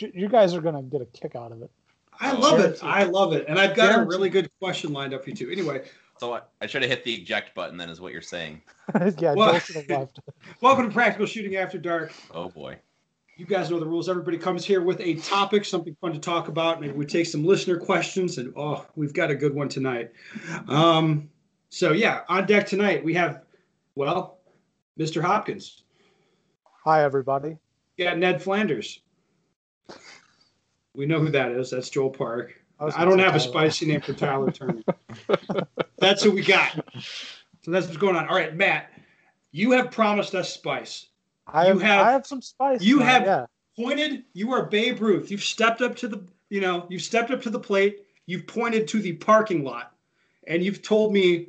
you guys are gonna get a kick out of it. I love it. I love it. And I've got a really good question lined up for you too. Anyway, So I, I should have hit the eject button. Then is what you're saying? yeah, Well- Joel should have left. welcome to Practical Shooting After Dark. Oh boy. You guys know the rules. Everybody comes here with a topic, something fun to talk about. Maybe we take some listener questions, and oh, we've got a good one tonight. Um, so yeah, on deck tonight we have, well, Mr. Hopkins. Hi, everybody. Yeah, Ned Flanders. We know who that is. That's Joel Park. was I don't have a spicy name for Tyler Turner. that's who we got. So that's what's going on. All right, Matt, you have promised us spice. I have, have- I have some spice. you tonight, have- yeah. pointed. You are Babe Ruth. You've stepped up to the, you know, you've stepped up to the plate. You've pointed to the parking lot, and you've told me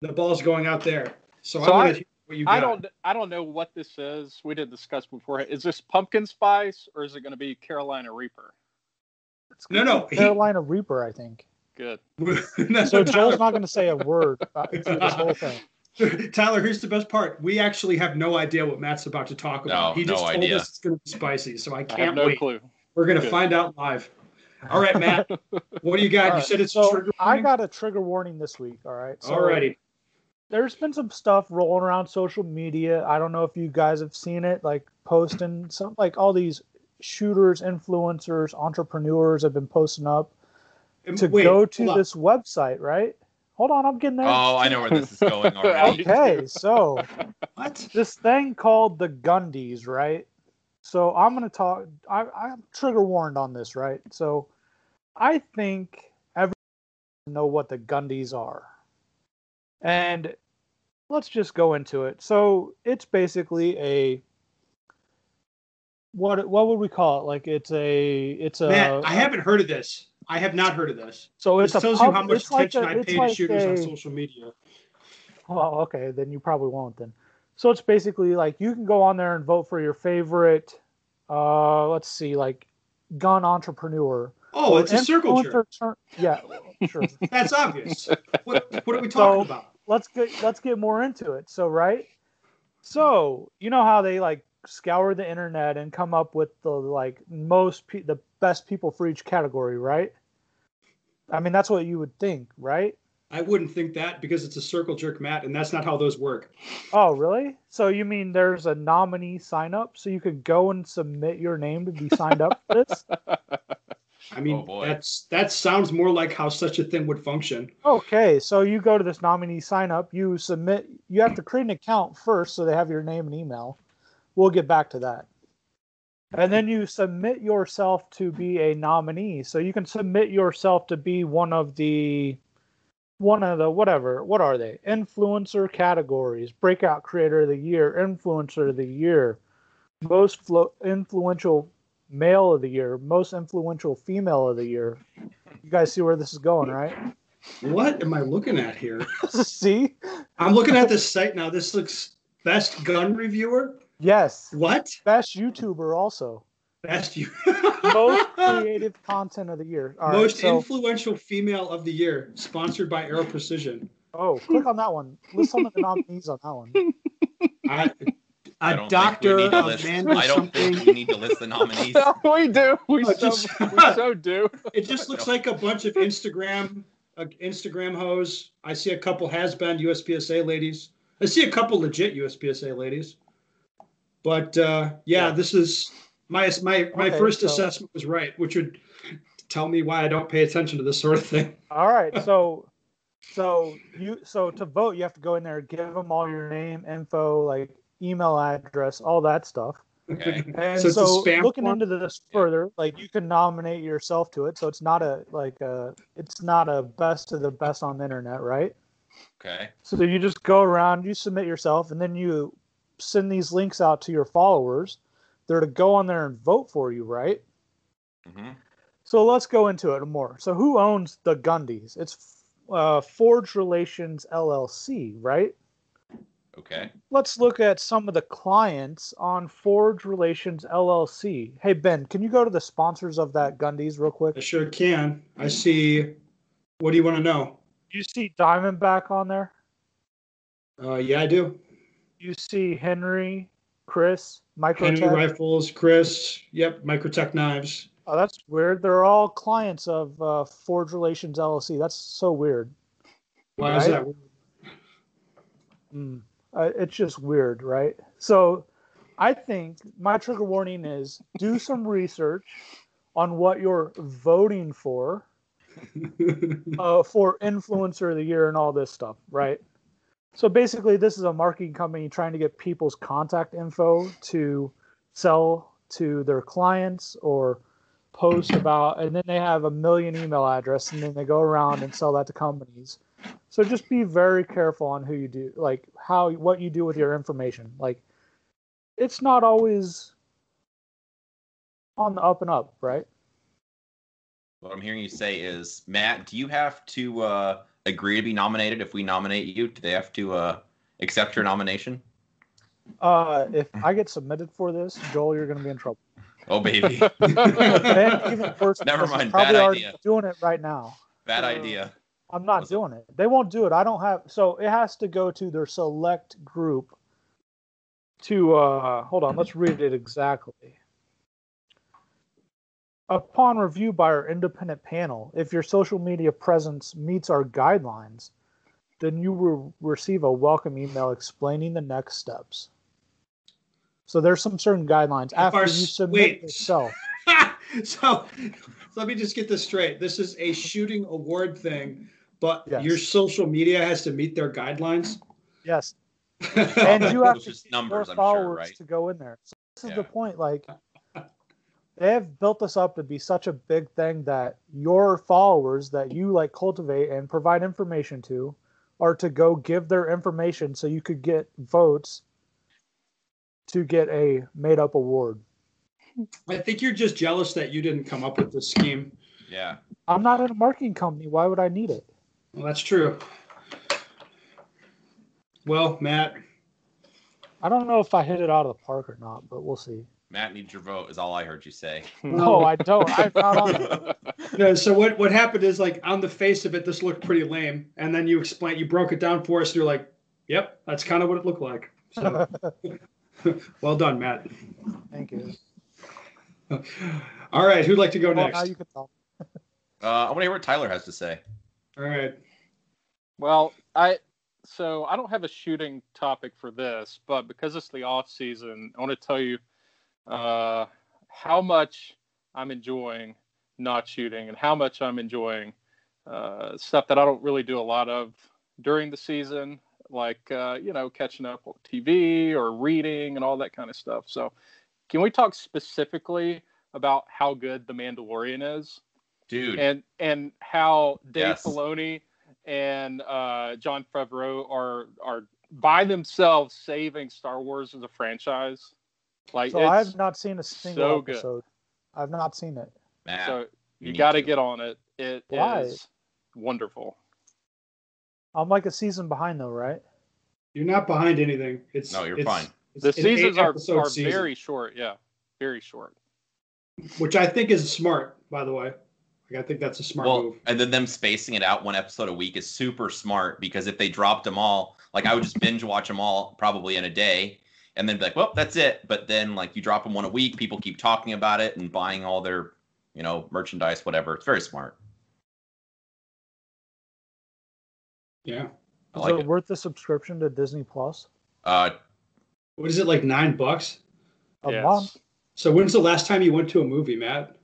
the ball's going out there. So, So I I- what you got. I don't I don't know what this is. We didn't discuss before. Is this pumpkin spice or is it going to be Carolina Reaper? No, no. he- Carolina Reaper, I think. Good. No, So Joel's Tyler, not going to say a word uh, through this whole thing. Tyler, here's the best part. We actually have no idea what Matt's about to talk about. No, he just no told idea. us it's going to be spicy, so I I have can't no wait. clue. We're going to find out live. All right, Matt. What do you got? All you right, said it's so trigger I got a trigger warning this week. All right. So Alrighty. There's been some stuff rolling around social media. I don't know if you guys have seen it, like posting some, like all these shooters, influencers, entrepreneurs have been posting up to Wait, go to hold on. this website, right? Hold on, I'm getting there. Oh, I know where this is going already. Okay, so What? this thing called the Gundies, right? So I'm gonna talk. I, I'm trigger warned on this, right? So I think everyone know what the Gundies are, and let's just go into it. So it's basically a what what would we call it? Like it's a it's a Matt, I haven't heard of this. I have not heard of this. so it tells pub- you how much it's like attention a- I pay like to shooters on social media. Well, okay, then you probably won't then. So it's basically like you can go on there and vote for your favorite uh let's see, like gun entrepreneur. Oh, it's a circle jerk. turn- yeah, sure. That's obvious. What, what are we talking So- about? Let's get let's get more into it. So right? So, you know how they like scour the internet and come up with the like most pe- the best people for each category, right? I mean, that's what you would think, right? I wouldn't think that because it's a circle jerk, Matt, and that's not how those work. Oh, really? So you mean there's a nominee sign up so you could go and submit your name to be signed up for this? I mean, Oh, that's that sounds more like how such a thing would function. Okay, so you go to this nominee sign up, you submit, you have to create an account first so they have your name and email. We'll get back to that. And then you submit yourself to be a nominee. So you can submit yourself to be one of the one of the whatever, what are they? Influencer categories, breakout creator of the year, influencer of the year, most flo- influential male of the year, most influential female of the year. You guys see where this is going, right? What am I looking at here? see? I'm looking at this site now. This looks best gun reviewer. Yes. What? Best YouTuber also. Best you. Most creative content of the year. All right, Most so, influential female of the year, sponsored by Aero Precision. oh, click on that one. List some of the nominees on that one. I, I a don't doctor, think we need to list, man I don't think something. we need to list the nominees. no, we do. We Oh, so, just- we so do. It just looks like a bunch of Instagram, uh, Instagram hoes. I see a couple has-been USPSA ladies. I see a couple legit USPSA ladies. But uh, yeah, Yeah. this is my my my Okay, first so- assessment was right, which would tell me why I don't pay attention to this sort of thing. All right, so so you so to vote you have to go in there, give them all your name, info, like email address, all that stuff. Okay. And So so, spam looking form? into this further, like you can nominate yourself to it. So it's not a like a it's not a best of the best on the internet, right? Okay. So you just go around, you submit yourself, and then you send these links out to your followers. They're to go on there and vote for you, right? hmm So let's go into it more. So who owns the Gundies? It's uh, Forge Relations LLC, right? Okay. Let's look at some of the clients on Forge Relations LLC. Hey Ben, can you go to the sponsors of that Gundies real I quick? sure can. I see. What do you want to know? You see Diamondback on there. Uh, yeah, I do. You see Henry, Chris, Enemy Microtech. rifles, Chris. Yep, Microtech knives. Oh, that's weird. They're all clients of uh, Forge Relations LLC. That's so weird. Why is Right. that? Mm. Uh, it's just weird, right? So, I think my trigger warning is do some research on what you're voting for uh, for influencer of the year and all this stuff, right? So basically, this is a marketing company trying to get people's contact info to sell to their clients or post about, and then they have a million email address, and then they go around and sell that to companies. So just be very careful on who you do, like how what you do with your information. Like, it's not always on the up and up, right? What I'm hearing you say is, Matt, do you have to uh, agree to be nominated if we nominate you? Do they have to uh, accept your nomination? Uh, if I get submitted for this, Joel, you're going to be in trouble. Oh, baby. And even worse, Never mind, bad idea. doing it right now. Bad Uh, idea. I'm not doing it. They won't do it. I don't have. So it has to go to their select group. To uh, hold on, let's read it exactly. Upon review by our independent panel, if your social media presence meets our guidelines, then you will receive a welcome email explaining the next steps. So there's some certain guidelines after our you submit wait. yourself. so, so let me just get this straight. This is a shooting award thing, but Yes. your social media has to meet their guidelines. Yes, and you have to just get more numbers, I'm sure, followers right? to go in there. So this is Yeah. the point. Like they have built this up to be such a big thing that your followers that you like cultivate and provide information to are to go give their information so you could get votes to get a made up award. I think you're just jealous that you didn't come up with this scheme. Yeah. I'm not in a marketing company. Why would I need it? Well, that's true. Well, Matt, I don't know if I hit it out of the park or not, but we'll see. Matt needs your vote, is all I heard you say. No, I don't. I'm not on it. no, so what what happened is like on the face of it, this looked pretty lame, and then you explain, you broke it down for us, and you're like, "Yep, that's kind of what it looked like." So, well done, Matt. Thank you. All right, who'd like to go Well, next? now you can tell. Uh, I want to hear what Tyler has to say. All right. Well, I so I don't have a shooting topic for this, but because it's the off season, I want to tell you uh, how much I'm enjoying not shooting and how much I'm enjoying uh, stuff that I don't really do a lot of during the season, like uh, you know catching up on TV or reading and all that kind of stuff. So, can we talk specifically about how good The Mandalorian is? Dude, and and how Dave Yes. Filoni and uh, Jon Favreau are are by themselves saving Star Wars as a franchise. Like So I've not seen a single so good. episode. I've not seen it. Matt. so you you got to to. get on it. It is Why? wonderful. I'm like a season behind though, right? You're not behind anything. It's No, you're it's- fine. it's The seasons are, are season, very short. Yeah, very short. which I think is smart, by the way. Like, I think that's a smart well, move. and then them spacing it out one episode a week is super smart because if they dropped them all, like I would just binge watch them all probably in a day and then be like, well, that's it. But then like you drop them one a week, people keep talking about it and buying all their, you know, merchandise, whatever. It's very smart. Yeah. I Is like it, it. worth the subscription to Disney Plus Uh, What is it like nine bucks? a Yes. month? So when's the last time you went to a movie, Matt?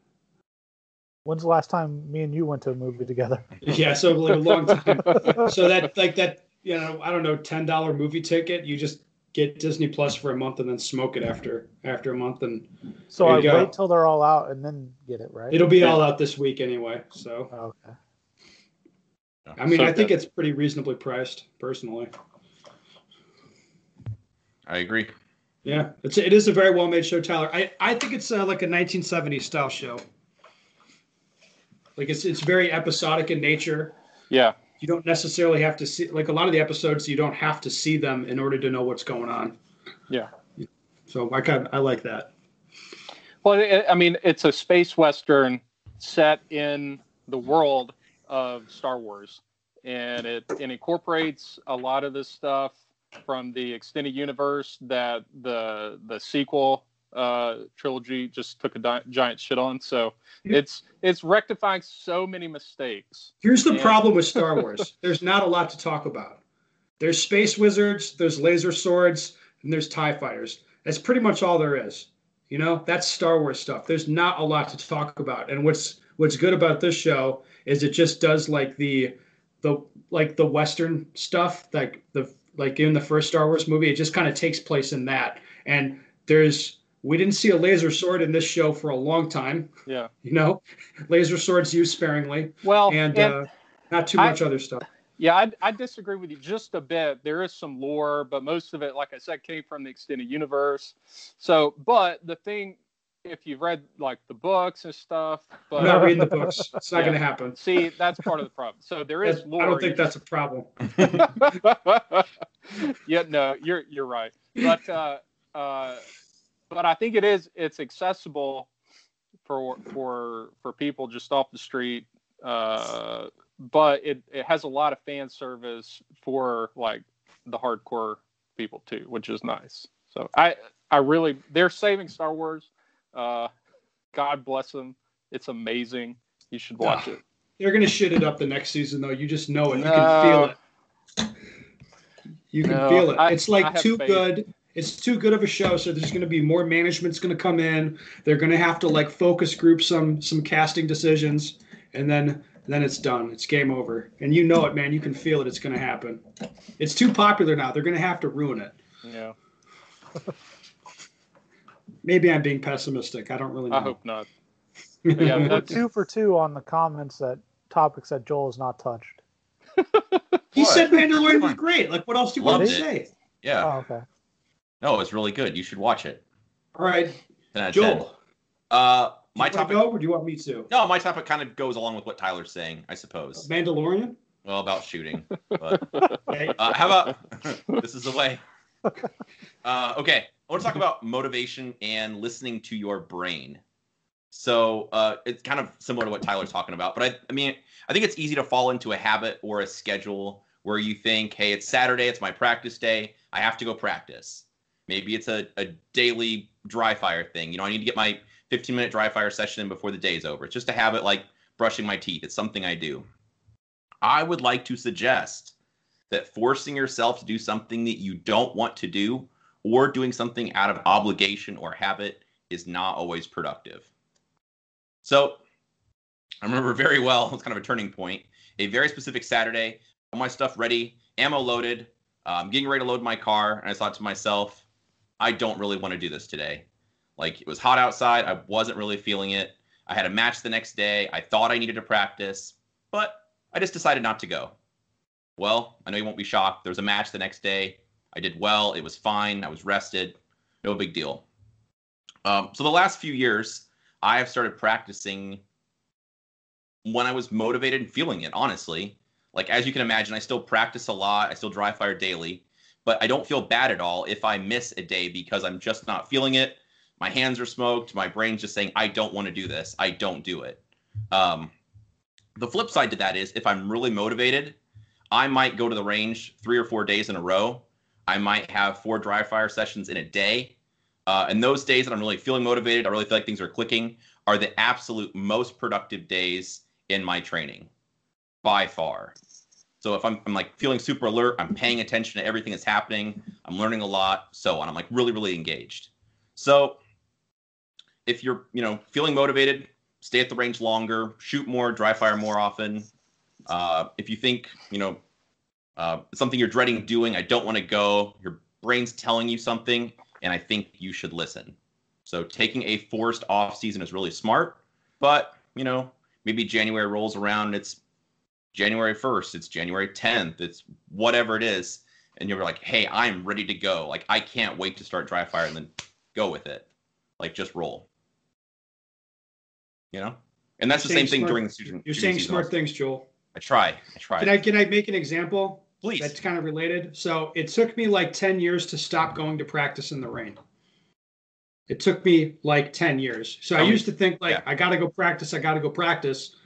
When's the last time me and you went to a movie together? Yeah, so like a long time. so that like that you know I don't know ten dollar movie ticket you just get Disney Plus for a month and then smoke it after after a month and So I you go. wait till they're all out and then get it, right? it'll be all out this week anyway. So Oh, okay. I mean So I think good. it's pretty reasonably priced personally. I agree. Yeah, it's it is a very well made show, Tyler. I I think it's uh, like a 1970s style show. Like it's it's very episodic in nature. Yeah, You don't necessarily have to see like a lot of the episodes. You don't have to see them in order to know what's going on. yeah. So I kind I like that. Well, I mean, it's a space western set in the world of Star Wars, and it, it incorporates a lot of this stuff from the extended universe that the the sequel uh, trilogy just took a di- giant shit on. So it's it's rectifying so many mistakes. Here's the Yeah. problem with Star Wars. there's not a lot to talk about. There's space wizards, there's laser swords, and there's TIE fighters. That's pretty much all there is. You know, that's Star Wars stuff. There's not a lot to talk about. And what's what's good about this show is it just does like the the like the western stuff, like the like in the first Star Wars movie, it just kind of takes place in that. And there's we didn't see a laser sword in this show for a long time. Yeah. You know, laser swords used sparingly Well, and, and uh, not too I- much other stuff. Yeah, I, I disagree with you just a bit. There is some lore, but most of it, like I said, came from the extended universe. So, but the thing, if you've read like the books and stuff, but I'm not reading the books. It's not Yeah. going to happen. see, that's part of the problem. So there is lore. I don't think that's a problem. yeah, no, you're you're right. But uh, uh, but I think it is it's accessible for for for people just off the street. Uh, but it it has a lot of fan service for like the hardcore people too, which is nice. So I I really they're saving Star Wars. Uh, God bless them. It's amazing. You should watch it. They're going to shit it up the next season, though. You just know it. You No. can feel it. You can No, feel it. I- it's like too faith. good. It's too good of a show. So there's going to be more management's going to come in. They're going to have to like focus group some some casting decisions, and then then it's done. It's game over. And you know it, man. You can feel it. It's going to happen. It's too popular now. They're going to have to ruin it. Yeah, Maybe I'm being pessimistic. I don't really know. I hope not. Yeah, We're two for two on the comments that topics that Joel has not touched. he What? said Mandalorian was great. Like, what else do you want to Loved say? Yeah. Oh, okay. No, it's really good. You should watch it. All right, 10 out of 10. Joel. Uh, do my you wanna topic. Go, or do you want me to? No, my topic kind of goes along with what Tyler's saying, I suppose. Mandalorian. Well, about shooting. But uh, how about this is the way? Uh, okay, I want to talk about motivation and listening to your brain. So uh, it's kind of similar to what Tyler's talking about, but I, I mean, I think it's easy to fall into a habit or a schedule where you think, hey, it's Saturday, it's my practice day, I have to go practice. Maybe it's a, a daily dry fire thing. You know, I need to get my 15 minute dry fire session in before the day's over. It's just a habit like brushing my teeth. It's something I do. I would like to suggest that forcing yourself to do something that you don't want to do or doing something out of obligation or habit is not always productive. So I remember very well, it's kind of a turning point. A very specific Saturday, all my stuff ready, ammo loaded, um, getting ready to load my car, and I thought to myself, I don't really want to do this today. Like it was hot outside, I wasn't really feeling it. I had a match the next day. I thought I needed to practice, but I just decided not to go. Well, I know you won't be shocked. There was a match the next day. I did well. It was fine. I was rested. No big deal. Um, so the last few years, I have started practicing when I was motivated and feeling it, honestly. Like, as you can imagine, I still practice a lot. I still dry fire daily, but I don't feel bad at all if I miss a day because I'm just not feeling it. My hands are smoked. My brain's just saying, I don't want to do this. I don't do it. Um, the flip side to that is if I'm really motivated, I might go to the range three or four days in a row. I might have four dry fire sessions in a day. Uh, and those days that I'm really feeling motivated, I really feel like things are clicking, are the absolute most productive days in my training by far. So if I'm, I'm like feeling super alert, I'm paying attention to everything that's happening, I'm learning a lot, so on. I'm like really, really engaged. So if you're, you know, feeling motivated, stay at the range longer, shoot more, dry fire more often. Uh, if you think, you know, uh, something you're dreading doing, I don't want to go, your brain's telling you something, and I think you should listen. So taking a forced off season is really smart, but you know, maybe January rolls around and it's January 1st, it's January 10th, it's whatever it is, and you're like, hey, I'm ready to go. Like I can't wait to start dry fire and then go with it. Like just roll. You know? And that's the same thing smart- during the season. You're saying smart also. things, Joel. I try. I try. Can I can I make an example Please. that's kind of related? So it took me like ten years to stop going to practice in the rain. It took me like ten years. So I used to think like yeah. I got to go practice. I got to go practice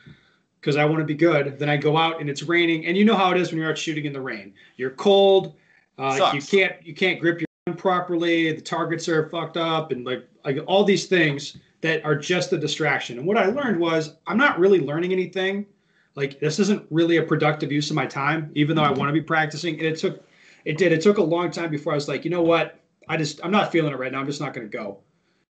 because I want to be good. Then I go out and it's raining, and you know how it is when you're out shooting in the rain. You're cold. Uh, you can't you can't grip your gun properly. The targets are fucked up, and like like all these things that are just a distraction. And what I learned was I'm not really learning anything. Like this isn't really a productive use of my time, even though I want to be practicing. And it took it did. It took a long time before I was like, you know what? I just I'm not feeling it right now. I'm just not going to go.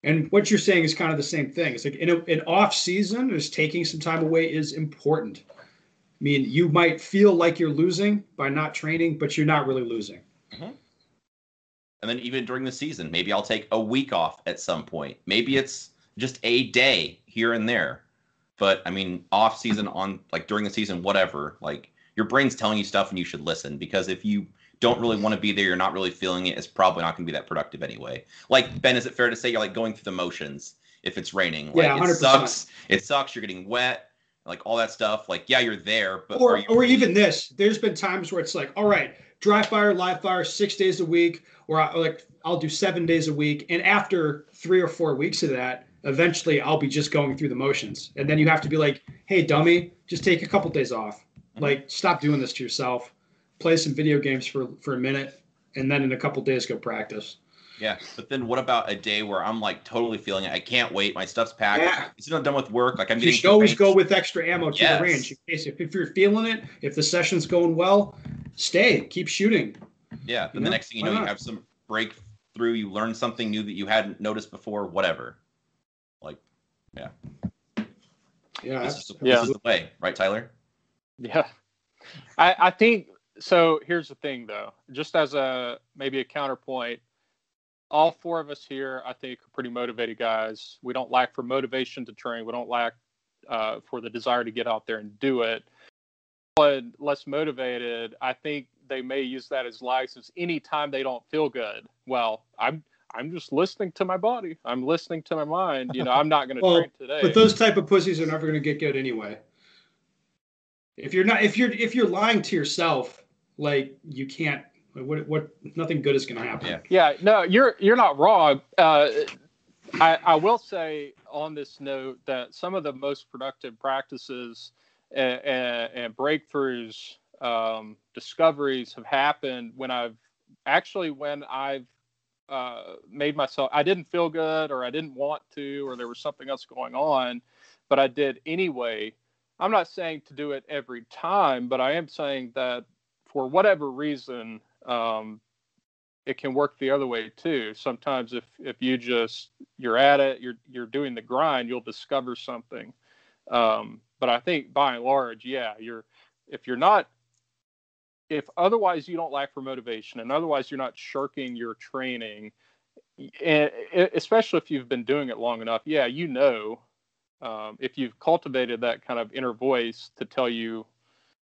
And what you're saying is kind of the same thing. It's like in a, an off season, is taking some time away is important. I mean, you might feel like you're losing by not training, but you're not really losing. Mm-hmm. And then even during the season, maybe I'll take a week off at some point. Maybe it's just a day here and there. But I mean, off season on like during the season, whatever. Like your brain's telling you stuff, and you should listen because if you don't really want to be there, you're not really feeling it, it's probably not going to be that productive anyway. Like Ben, is it fair to say you're like going through the motions if it's raining? Like yeah, 100%. it sucks. It sucks. You're getting wet, like all that stuff. Like yeah, you're there, but or or even this. There's been times where it's like, all right, dry fire, live fire, six days a week, or I, like I'll do seven days a week, and after three or four weeks of that. Eventually, I'll be just going through the motions, and then you have to be like, "Hey, dummy, just take a couple days off. Mm-hmm. Like, stop doing this to yourself." Play some video games for for a minute, and then in a couple days go practice. Yeah, but then what about a day where I'm like totally feeling it? I can't wait. My stuff's packed. Yeah. As I'm done with work, like I'm getting. you should always go with extra ammo to yes. the range in case if, if you're feeling it, if the session's going well, stay, keep shooting. Yeah, then the next thing you know, you have some breakthrough. You learn something new that you hadn't noticed before. Whatever. Like, yeah. Yeah, this is, yeah. This is the way, right, Tyler? Yeah, I, I think so here's the thing though. Just as a maybe a counterpoint all four of us here i think are pretty motivated guys. We don't lack for motivation to train. We don't lack uh, for the desire to get out there and do it. But less motivated i think they may use that as license anytime they don't feel good. Well i'm i'm just listening to my body. I'm listening to my mind. You know i'm not going to well, train today. but those type of pussies are never going to get good anyway. If you're not if you're if you're lying to yourself like you can't what what nothing good is going to happen. Yeah. yeah, no, you're you're not wrong. Uh, I I will say on this note that some of the most productive practices and, and, and breakthroughs, um, discoveries have happened when I've actually when I've uh, made myself I didn't feel good or I didn't want to or there was something else going on, but I did anyway. I'm not saying to do it every time, but I am saying that for whatever reason, um, it can work the other way too. Sometimes if if you just you're at it, you're you're doing the grind, you'll discover something. Um, but I think by and large, yeah, you're if you're not if otherwise you don't lack for motivation and otherwise you're not shirking your training and especially if you've been doing it long enough yeah you know um, if you've cultivated that kind of inner voice to tell you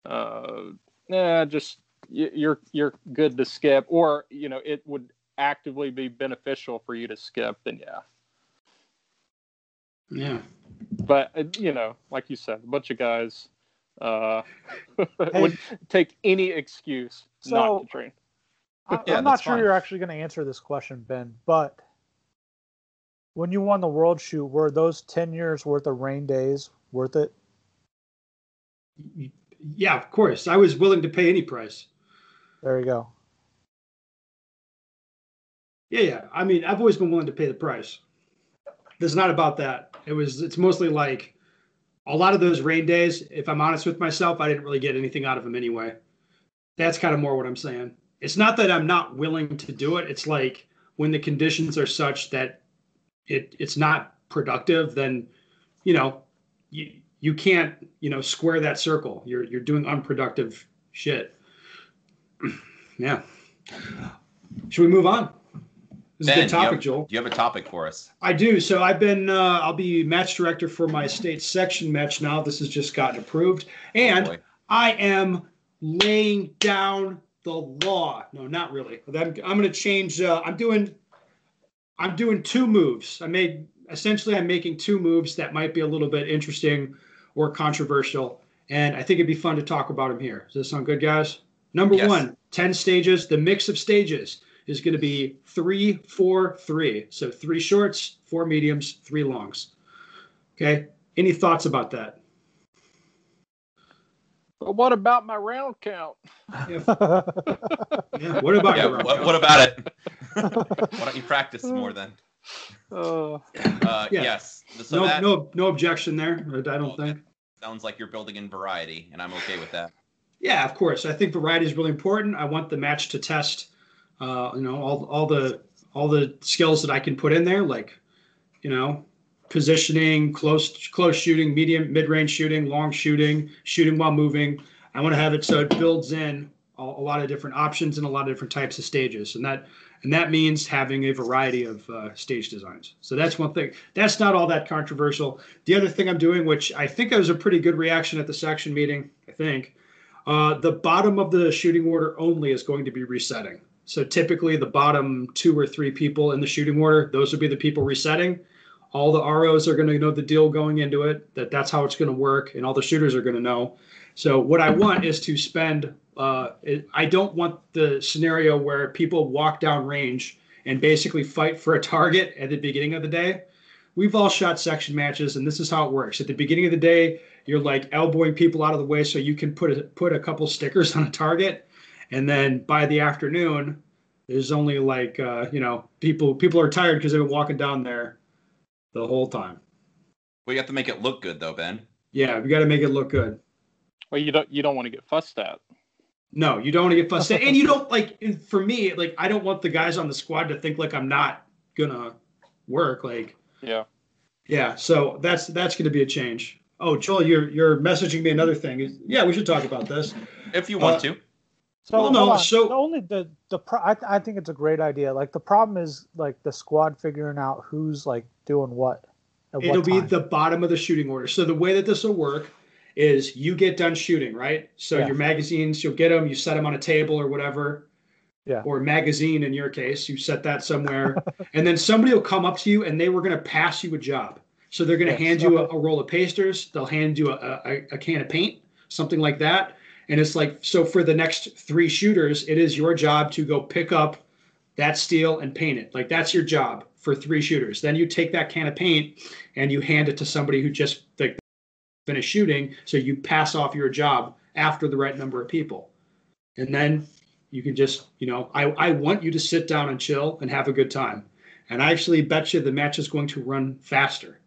uh, nah, just you're you're good to skip, or you know, it would actively be beneficial for you to skip, then yeah. Yeah. But uh, you know, like you said, a bunch of guys uh, hey. would take any excuse so, not to train. I, am not sure fine. you're actually going to answer this question, Ben, but when you won the world shoot, were those 10 years worth of rain days worth it? Yeah, of course. I was willing to pay any price. There you go. Yeah, yeah. I mean, I've always been willing to pay the price. It's not about that. It was. It's mostly like a lot of those rain days. If I'm honest with myself, I didn't really get anything out of them anyway. That's kind of more what I'm saying. It's not that I'm not willing to do it. It's like when the conditions are such that it it's not productive, then you know you you can't you know square that circle you're you're doing unproductive shit yeah should we move on this ben, is a good topic, have, Joel. Do you have a topic for us? I do. So I've been, uh, I'll be match director for my state section match now. This has just gotten approved. And oh I am laying down the law. No, not really. I'm, I'm going to change. Uh, I'm doing, I'm doing two moves. I made, essentially, I'm making two moves that might be a little bit interesting or controversial. And I think it'd be fun to talk about them here. Does this sound good, guys? Number yes. one, 10 stages. The mix of stages is going to be three, four, three. So three shorts, four mediums, three longs. Okay. Any thoughts about that? But what about my round count? Yeah. yeah. What about Yeah, your what, what about it? Why don't you practice more then? Uh, Uh, Yeah. Yes. So no, that no, no objection there. I don't Oh, think. sounds like you're building in variety, and I'm okay with that. Yeah, of course. I think variety is really important. I want the match to test, uh, you know, all all the all the skills that I can put in there, like, you know, positioning, close close shooting, medium mid range shooting, long shooting, shooting while moving. I want to have it so it builds in a, a lot of different options and a lot of different types of stages, and that and that means having a variety of uh, stage designs. So that's one thing. That's not all that controversial. The other thing I'm doing, which I think was a pretty good reaction at the section meeting, I think. Uh, the bottom of the shooting order only is going to be resetting. So typically, the bottom two or three people in the shooting order, those would be the people resetting. All the ROs are going to know the deal going into it, that that's how it's going to work, and all the shooters are going to know. So what I want is to spend. Uh, it, I don't want the scenario where people walk down range and basically fight for a target at the beginning of the day. We've all shot section matches, and this is how it works. At the beginning of the day, you're like elbowing people out of the way so you can put a, put a couple stickers on a target, and then by the afternoon, there's only like uh, you know people people are tired because they've been walking down there the whole time. Well, you have to make it look good, though, Ben. Yeah, we got to make it look good. well, you don't you don't want to get fussed at. No, you don't want to get frustrated, and you don't like. For me, like I don't want the guys on the squad to think like I'm not gonna work. Like, Yeah. yeah. So that's that's gonna be a change. Oh, Joel, you're you're messaging me another thing. Yeah, we should talk about this. If you want Uh, to. So Well, no, hold on. so- the only the the pro- I, I think it's a great idea. Like the problem is like the squad figuring out who's like doing what. At It'll what be the bottom of the shooting order. So the way that this will work is you get done shooting, right? So Yeah. your magazines, you'll get them, you set them on a table or whatever. Yeah. Or magazine in your case, you set that somewhere, and then somebody will come up to you and they were going to pass you a job. So they're going to Yes. hand you a, uh-huh. a roll of pasters, they'll hand you a, a, a can of paint, something like that. And it's like, so for the next three shooters, it is your job to go pick up that steel and paint it. Like that's your job for three shooters. Then you take that can of paint and you hand it to somebody who just like finished shooting. So you pass off your job after the right number of people. And then you can just, you know, I, I want you to sit down and chill and have a good time. And I actually bet you the match is going to run faster.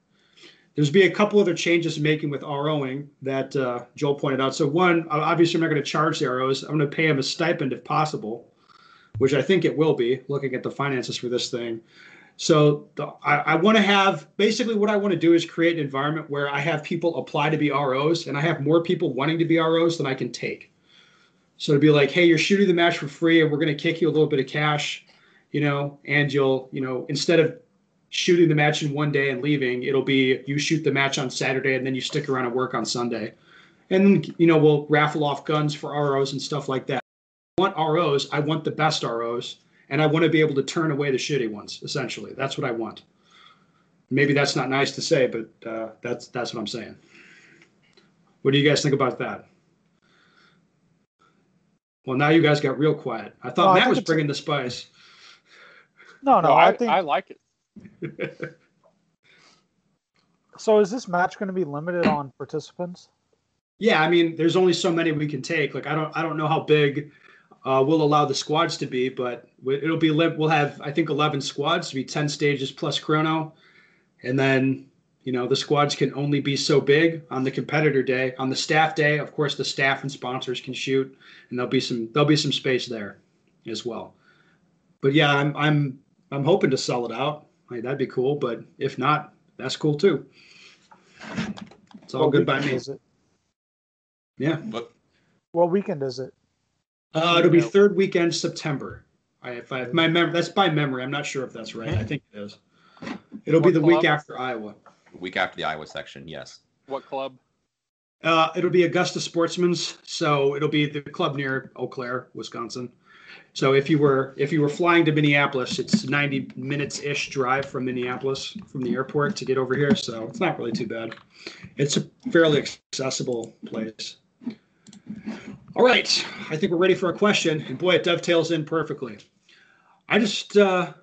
There's be a couple other changes making with ROing that uh, Joel pointed out. So one, obviously I'm not going to charge the ROs. I'm going to pay them a stipend if possible, which I think it will be looking at the finances for this thing. So the, I, I want to have basically what I want to do is create an environment where I have people apply to be ROs and I have more people wanting to be ROs than I can take. So to be like, hey, you're shooting the match for free and we're going to kick you a little bit of cash, you know, and you'll, you know, instead of shooting the match in one day and leaving, it'll be you shoot the match on Saturday and then you stick around and work on Sunday. And, you know, we'll raffle off guns for ROs and stuff like that. I want ROs. I want the best ROs and I want to be able to turn away the shitty ones. Essentially, that's what I want. Maybe that's not nice to say, but uh, that's that's what I'm saying. What do you guys think about that? Well, now you guys got real quiet. I thought No, Matt think was bringing the spice. no, no. No, I, I, think I like it. so. Is this match going to be limited on participants? Yeah, I mean, there's only so many we can take. Like, I don't, I don't know how big uh, we'll allow the squads to be, but it'll be. We'll have, I think, 11 squads to be 10 stages plus chrono, and then you know the squads can only be so big on the competitor day. On the staff day, of course, the staff and sponsors can shoot, and there'll be some, there'll be some space there as well. But yeah, I'm, I'm, I'm hoping to sell it out. Like, that'd be cool. But if not, that's cool too. It's all What good by me. Is it? Yeah. But What weekend is it? Uh, it'll be No. third weekend September. I, if I if my mem- that's by memory. I'm not sure if that's right. I think it is. It'll be What the week club? after Iowa. week after the Iowa section, yes. What club? Uh, it'll be Augusta Sportsman's, so it'll be the club near Eau Claire, Wisconsin. So if you were if you were flying to Minneapolis, it's 90 minutes ish drive from Minneapolis from the airport to get over here. So it's not really too bad. It's a fairly accessible place. All right, I think we're ready for a question, and boy, it dovetails in perfectly. I just uh,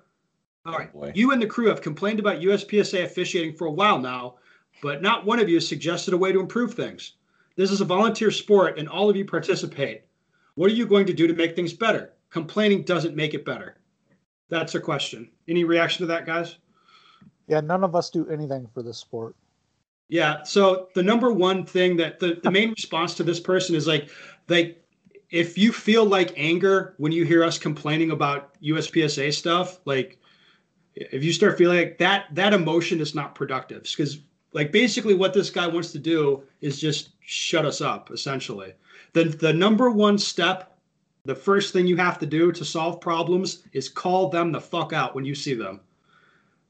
all right. Boy. You and the crew have complained about USPSA officiating for a while now, but not one of you has suggested a way to improve things. This is a volunteer sport and all of you participate. What are you going to do to make things better? Complaining doesn't make it better. That's a question. Any reaction to that, guys? Yeah, none of us do anything for this sport. Yeah. So the number one thing that the, the main response to this person is like, like if you feel like anger when you hear us complaining about USPSA stuff, like if you start feeling like that, that emotion is not productive because like basically what this guy wants to do is just shut us up essentially. The the number one step, the first thing you have to do to solve problems is call them the fuck out when you see them.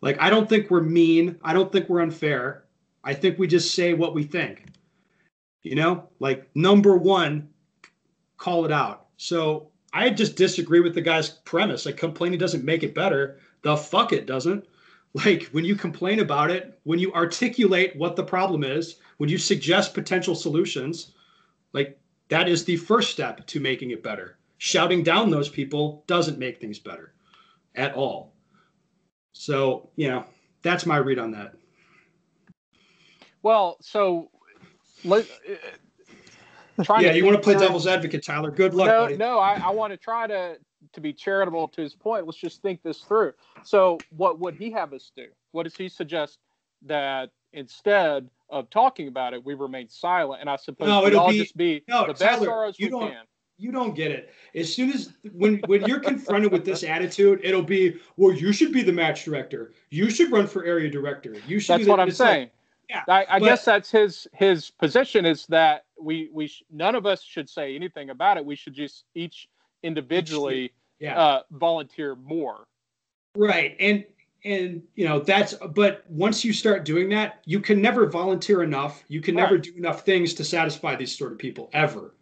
Like I don't think we're mean, I don't think we're unfair. I think we just say what we think. You know, like number one, call it out. So I just disagree with the guy's premise. Like complaining doesn't make it better. The fuck it doesn't. Like when you complain about it, when you articulate what the problem is, when you suggest potential solutions, like that is the first step to making it better. Shouting down those people doesn't make things better at all. So, you know, that's my read on that. Well, so let, uh, yeah, you want to play devil's advocate, Tyler. Good luck. No, buddy. no, I, I want to try to to be charitable to his point. Let's just think this through. So, what would he have us do? What does he suggest that instead of talking about it, we remain silent? And I suppose no, it'll all be, just be no, the Tyler, best ROs you we don't, can. You don't get it. As soon as when when you're confronted with this attitude, it'll be, well, you should be the match director. You should run for area director. You should. That's what I'm it's like- saying. yeah, I, I guess that's his his position is that we we sh- none of us should say anything about it. We should just each individually yeah. uh, volunteer more. Right. And and you know that's but once you start doing that, you can never volunteer enough. You can never do enough things to satisfy these sort of people ever.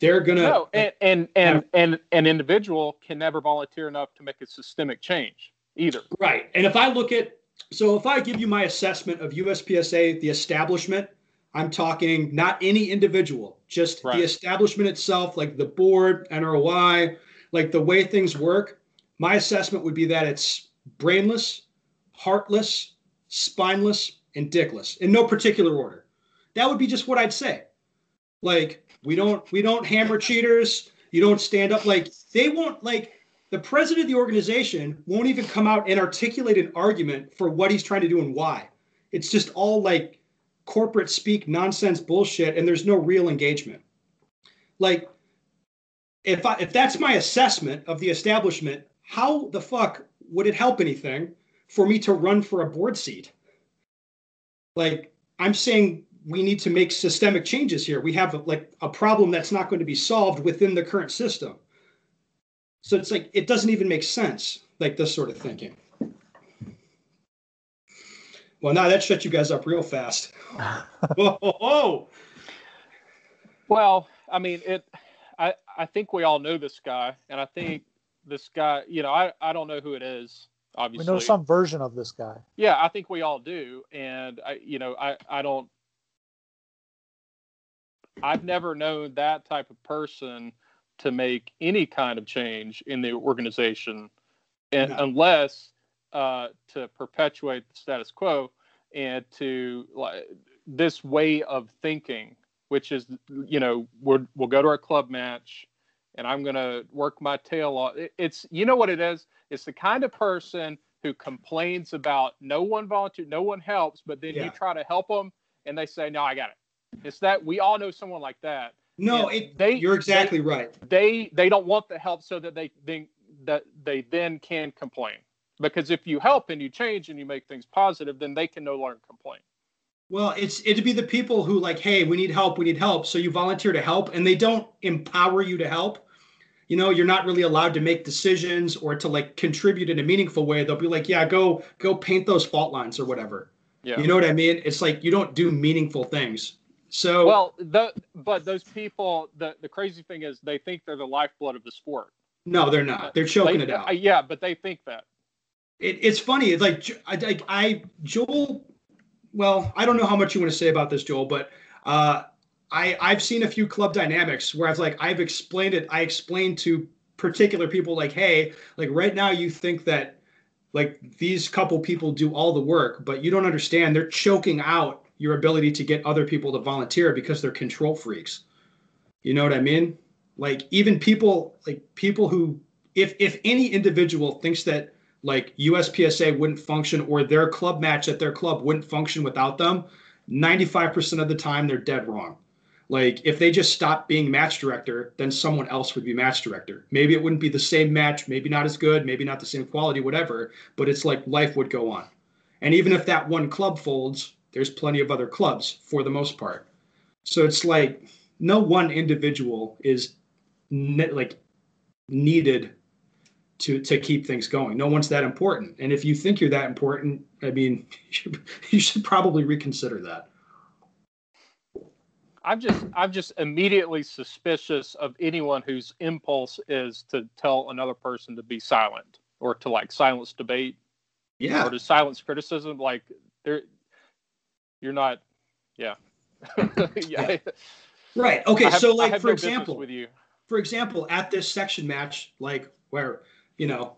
They're gonna No, and and and, and an individual can never volunteer enough to make a systemic change either. right. And if I look at so if I give you my assessment of USPSA, the establishment, I'm talking not any individual, just Right. the establishment itself, like the board, NROI, like the way things work. My assessment would be that it's brainless, heartless, spineless, and dickless in no particular order. That would be just what I'd say. Like we don't we don't hammer cheaters. You don't stand up like they won't like the president of the organization won't even come out and articulate an argument for what he's trying to do and why. It's just all like corporate speak nonsense bullshit and there's no real engagement. Like if I, if that's my assessment of the establishment, how the fuck would it help anything for me to run for a board seat? Like I'm saying we need to make systemic changes here. We have like a problem that's not going to be solved within the current system. So it's like it doesn't even make sense, like this sort of thinking. Well, now that shut you guys up real fast. whoa, whoa, whoa. Well, I mean, it. I I think we all know this guy, and I think this guy. You know, I I don't know who it is. Obviously, we know some version of this guy. Yeah, I think we all do, and I, you know, I, I don't. I've never known that type of person to make any kind of change in the organization, and No. unless uh, to perpetuate the status quo and to like this way of thinking, which is, you know, we're, we'll go to our club match, and I'm gonna work my tail off. It's you know what it is. It's the kind of person who complains about no one volunteer, no one helps, but then Yeah. you try to help them and they say, "No, I got it." It's that we all know someone like that. No, it, they- you're exactly right. They they don't want the help so that they think that they then can complain. Because if you help and you change and you make things positive, then they can no longer complain. Well, it's it'd be the people who like, hey, we need help, we need help. So you volunteer to help, and they don't empower you to help. You know, you're not really allowed to make decisions or to like contribute in a meaningful way. They'll be like, yeah, go go paint those fault lines or whatever. Yeah. You know what I mean? It's like you don't do meaningful things. So Well, the, but those people, the, the crazy thing is they think they're the lifeblood of the sport. no, they're not. They're choking They- it out. uh, yeah, but they think that. It, it's funny. It's like I, I, I Joel. Well, I don't know how much you want to say about this, Joel, but uh, I I've seen a few club dynamics where I've like I've explained it. I explained to particular people like, hey, like right now you think that like these couple people do all the work, but you don't understand. They're choking out your ability to get other people to volunteer because they're control freaks. You know what I mean? Like even people like people who if if any individual thinks that like USPSA wouldn't function or their club match at their club wouldn't function without them, 95% of the time they're dead wrong. Like if they just stopped being match director, then someone else would be match director. Maybe it wouldn't be the same match, maybe not as good, maybe not the same quality, whatever, but it's like life would go on. And even if that one club folds, there's plenty of other clubs for the most part. So it's like no one individual is ne- like needed to to keep things going. No one's that important. And if you think you're that important, I mean, you should, you should probably reconsider that. I'm just I'm just immediately suspicious of anyone whose impulse is to tell another person to be silent or to like silence debate Yeah. or to silence criticism. Like there, you're not. Yeah. yeah. Right. Okay. Have- so like for no example, with you. for example, at this section match, like where, you know,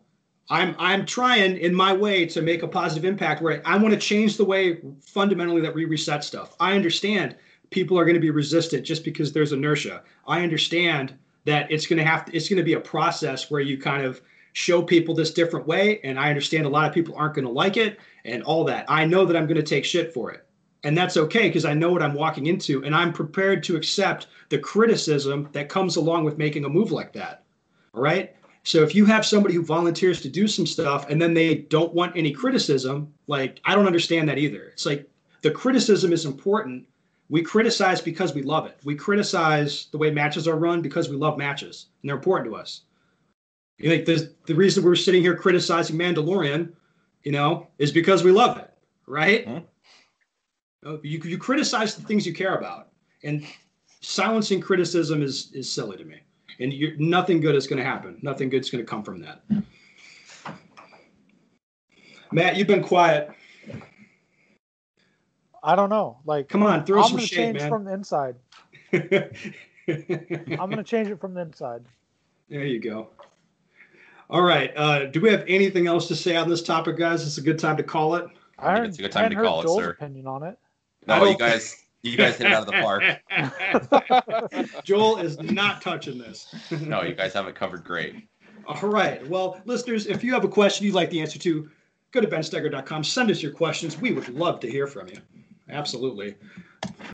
I'm I'm trying in my way to make a positive impact where I want to change the way fundamentally that we reset stuff. I understand people are going to be resistant just because there's inertia. I understand that it's going to have to, it's going to be a process where you kind of show people this different way and I understand a lot of people aren't going to like it and all that. I know that I'm going to take shit for it. And that's okay because I know what I'm walking into and I'm prepared to accept the criticism that comes along with making a move like that. All right? So if you have somebody who volunteers to do some stuff and then they don't want any criticism, like I don't understand that either. It's like the criticism is important. We criticize because we love it. We criticize the way matches are run because we love matches and they're important to us. You know, the the reason we're sitting here criticizing Mandalorian, you know, is because we love it, right? Hmm. Uh, You you criticize the things you care about, and silencing criticism is is silly to me. And you're, nothing good is going to happen. Nothing good is going to come from that. Matt, you've been quiet. I don't know. Like Come on, throw I'm some gonna shade, change man. from the inside. I'm gonna change it from the inside. There you go. All right. Uh, do we have anything else to say on this topic, guys? It's a good time to call it. I think it's a good time to call it, sir. opinion on it. I No, you guys, you guys hit it out of the park. Joel is not touching this. No, you guys have it covered great. All right. Well, listeners, if you have a question you'd like the answer to, go to benstoeger.com. Send us your questions. We would love to hear from you. Absolutely.